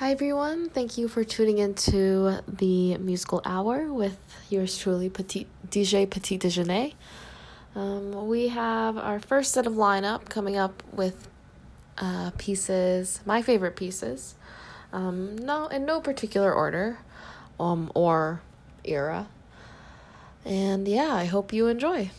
Hi everyone, thank you for tuning into the musical hour with yours truly, Petit, DJ Petit Déjeuner. Um, we have our first set of lineup coming up with uh, pieces, my favorite pieces, um, no, in no particular order um, or era. And yeah, I hope you enjoy.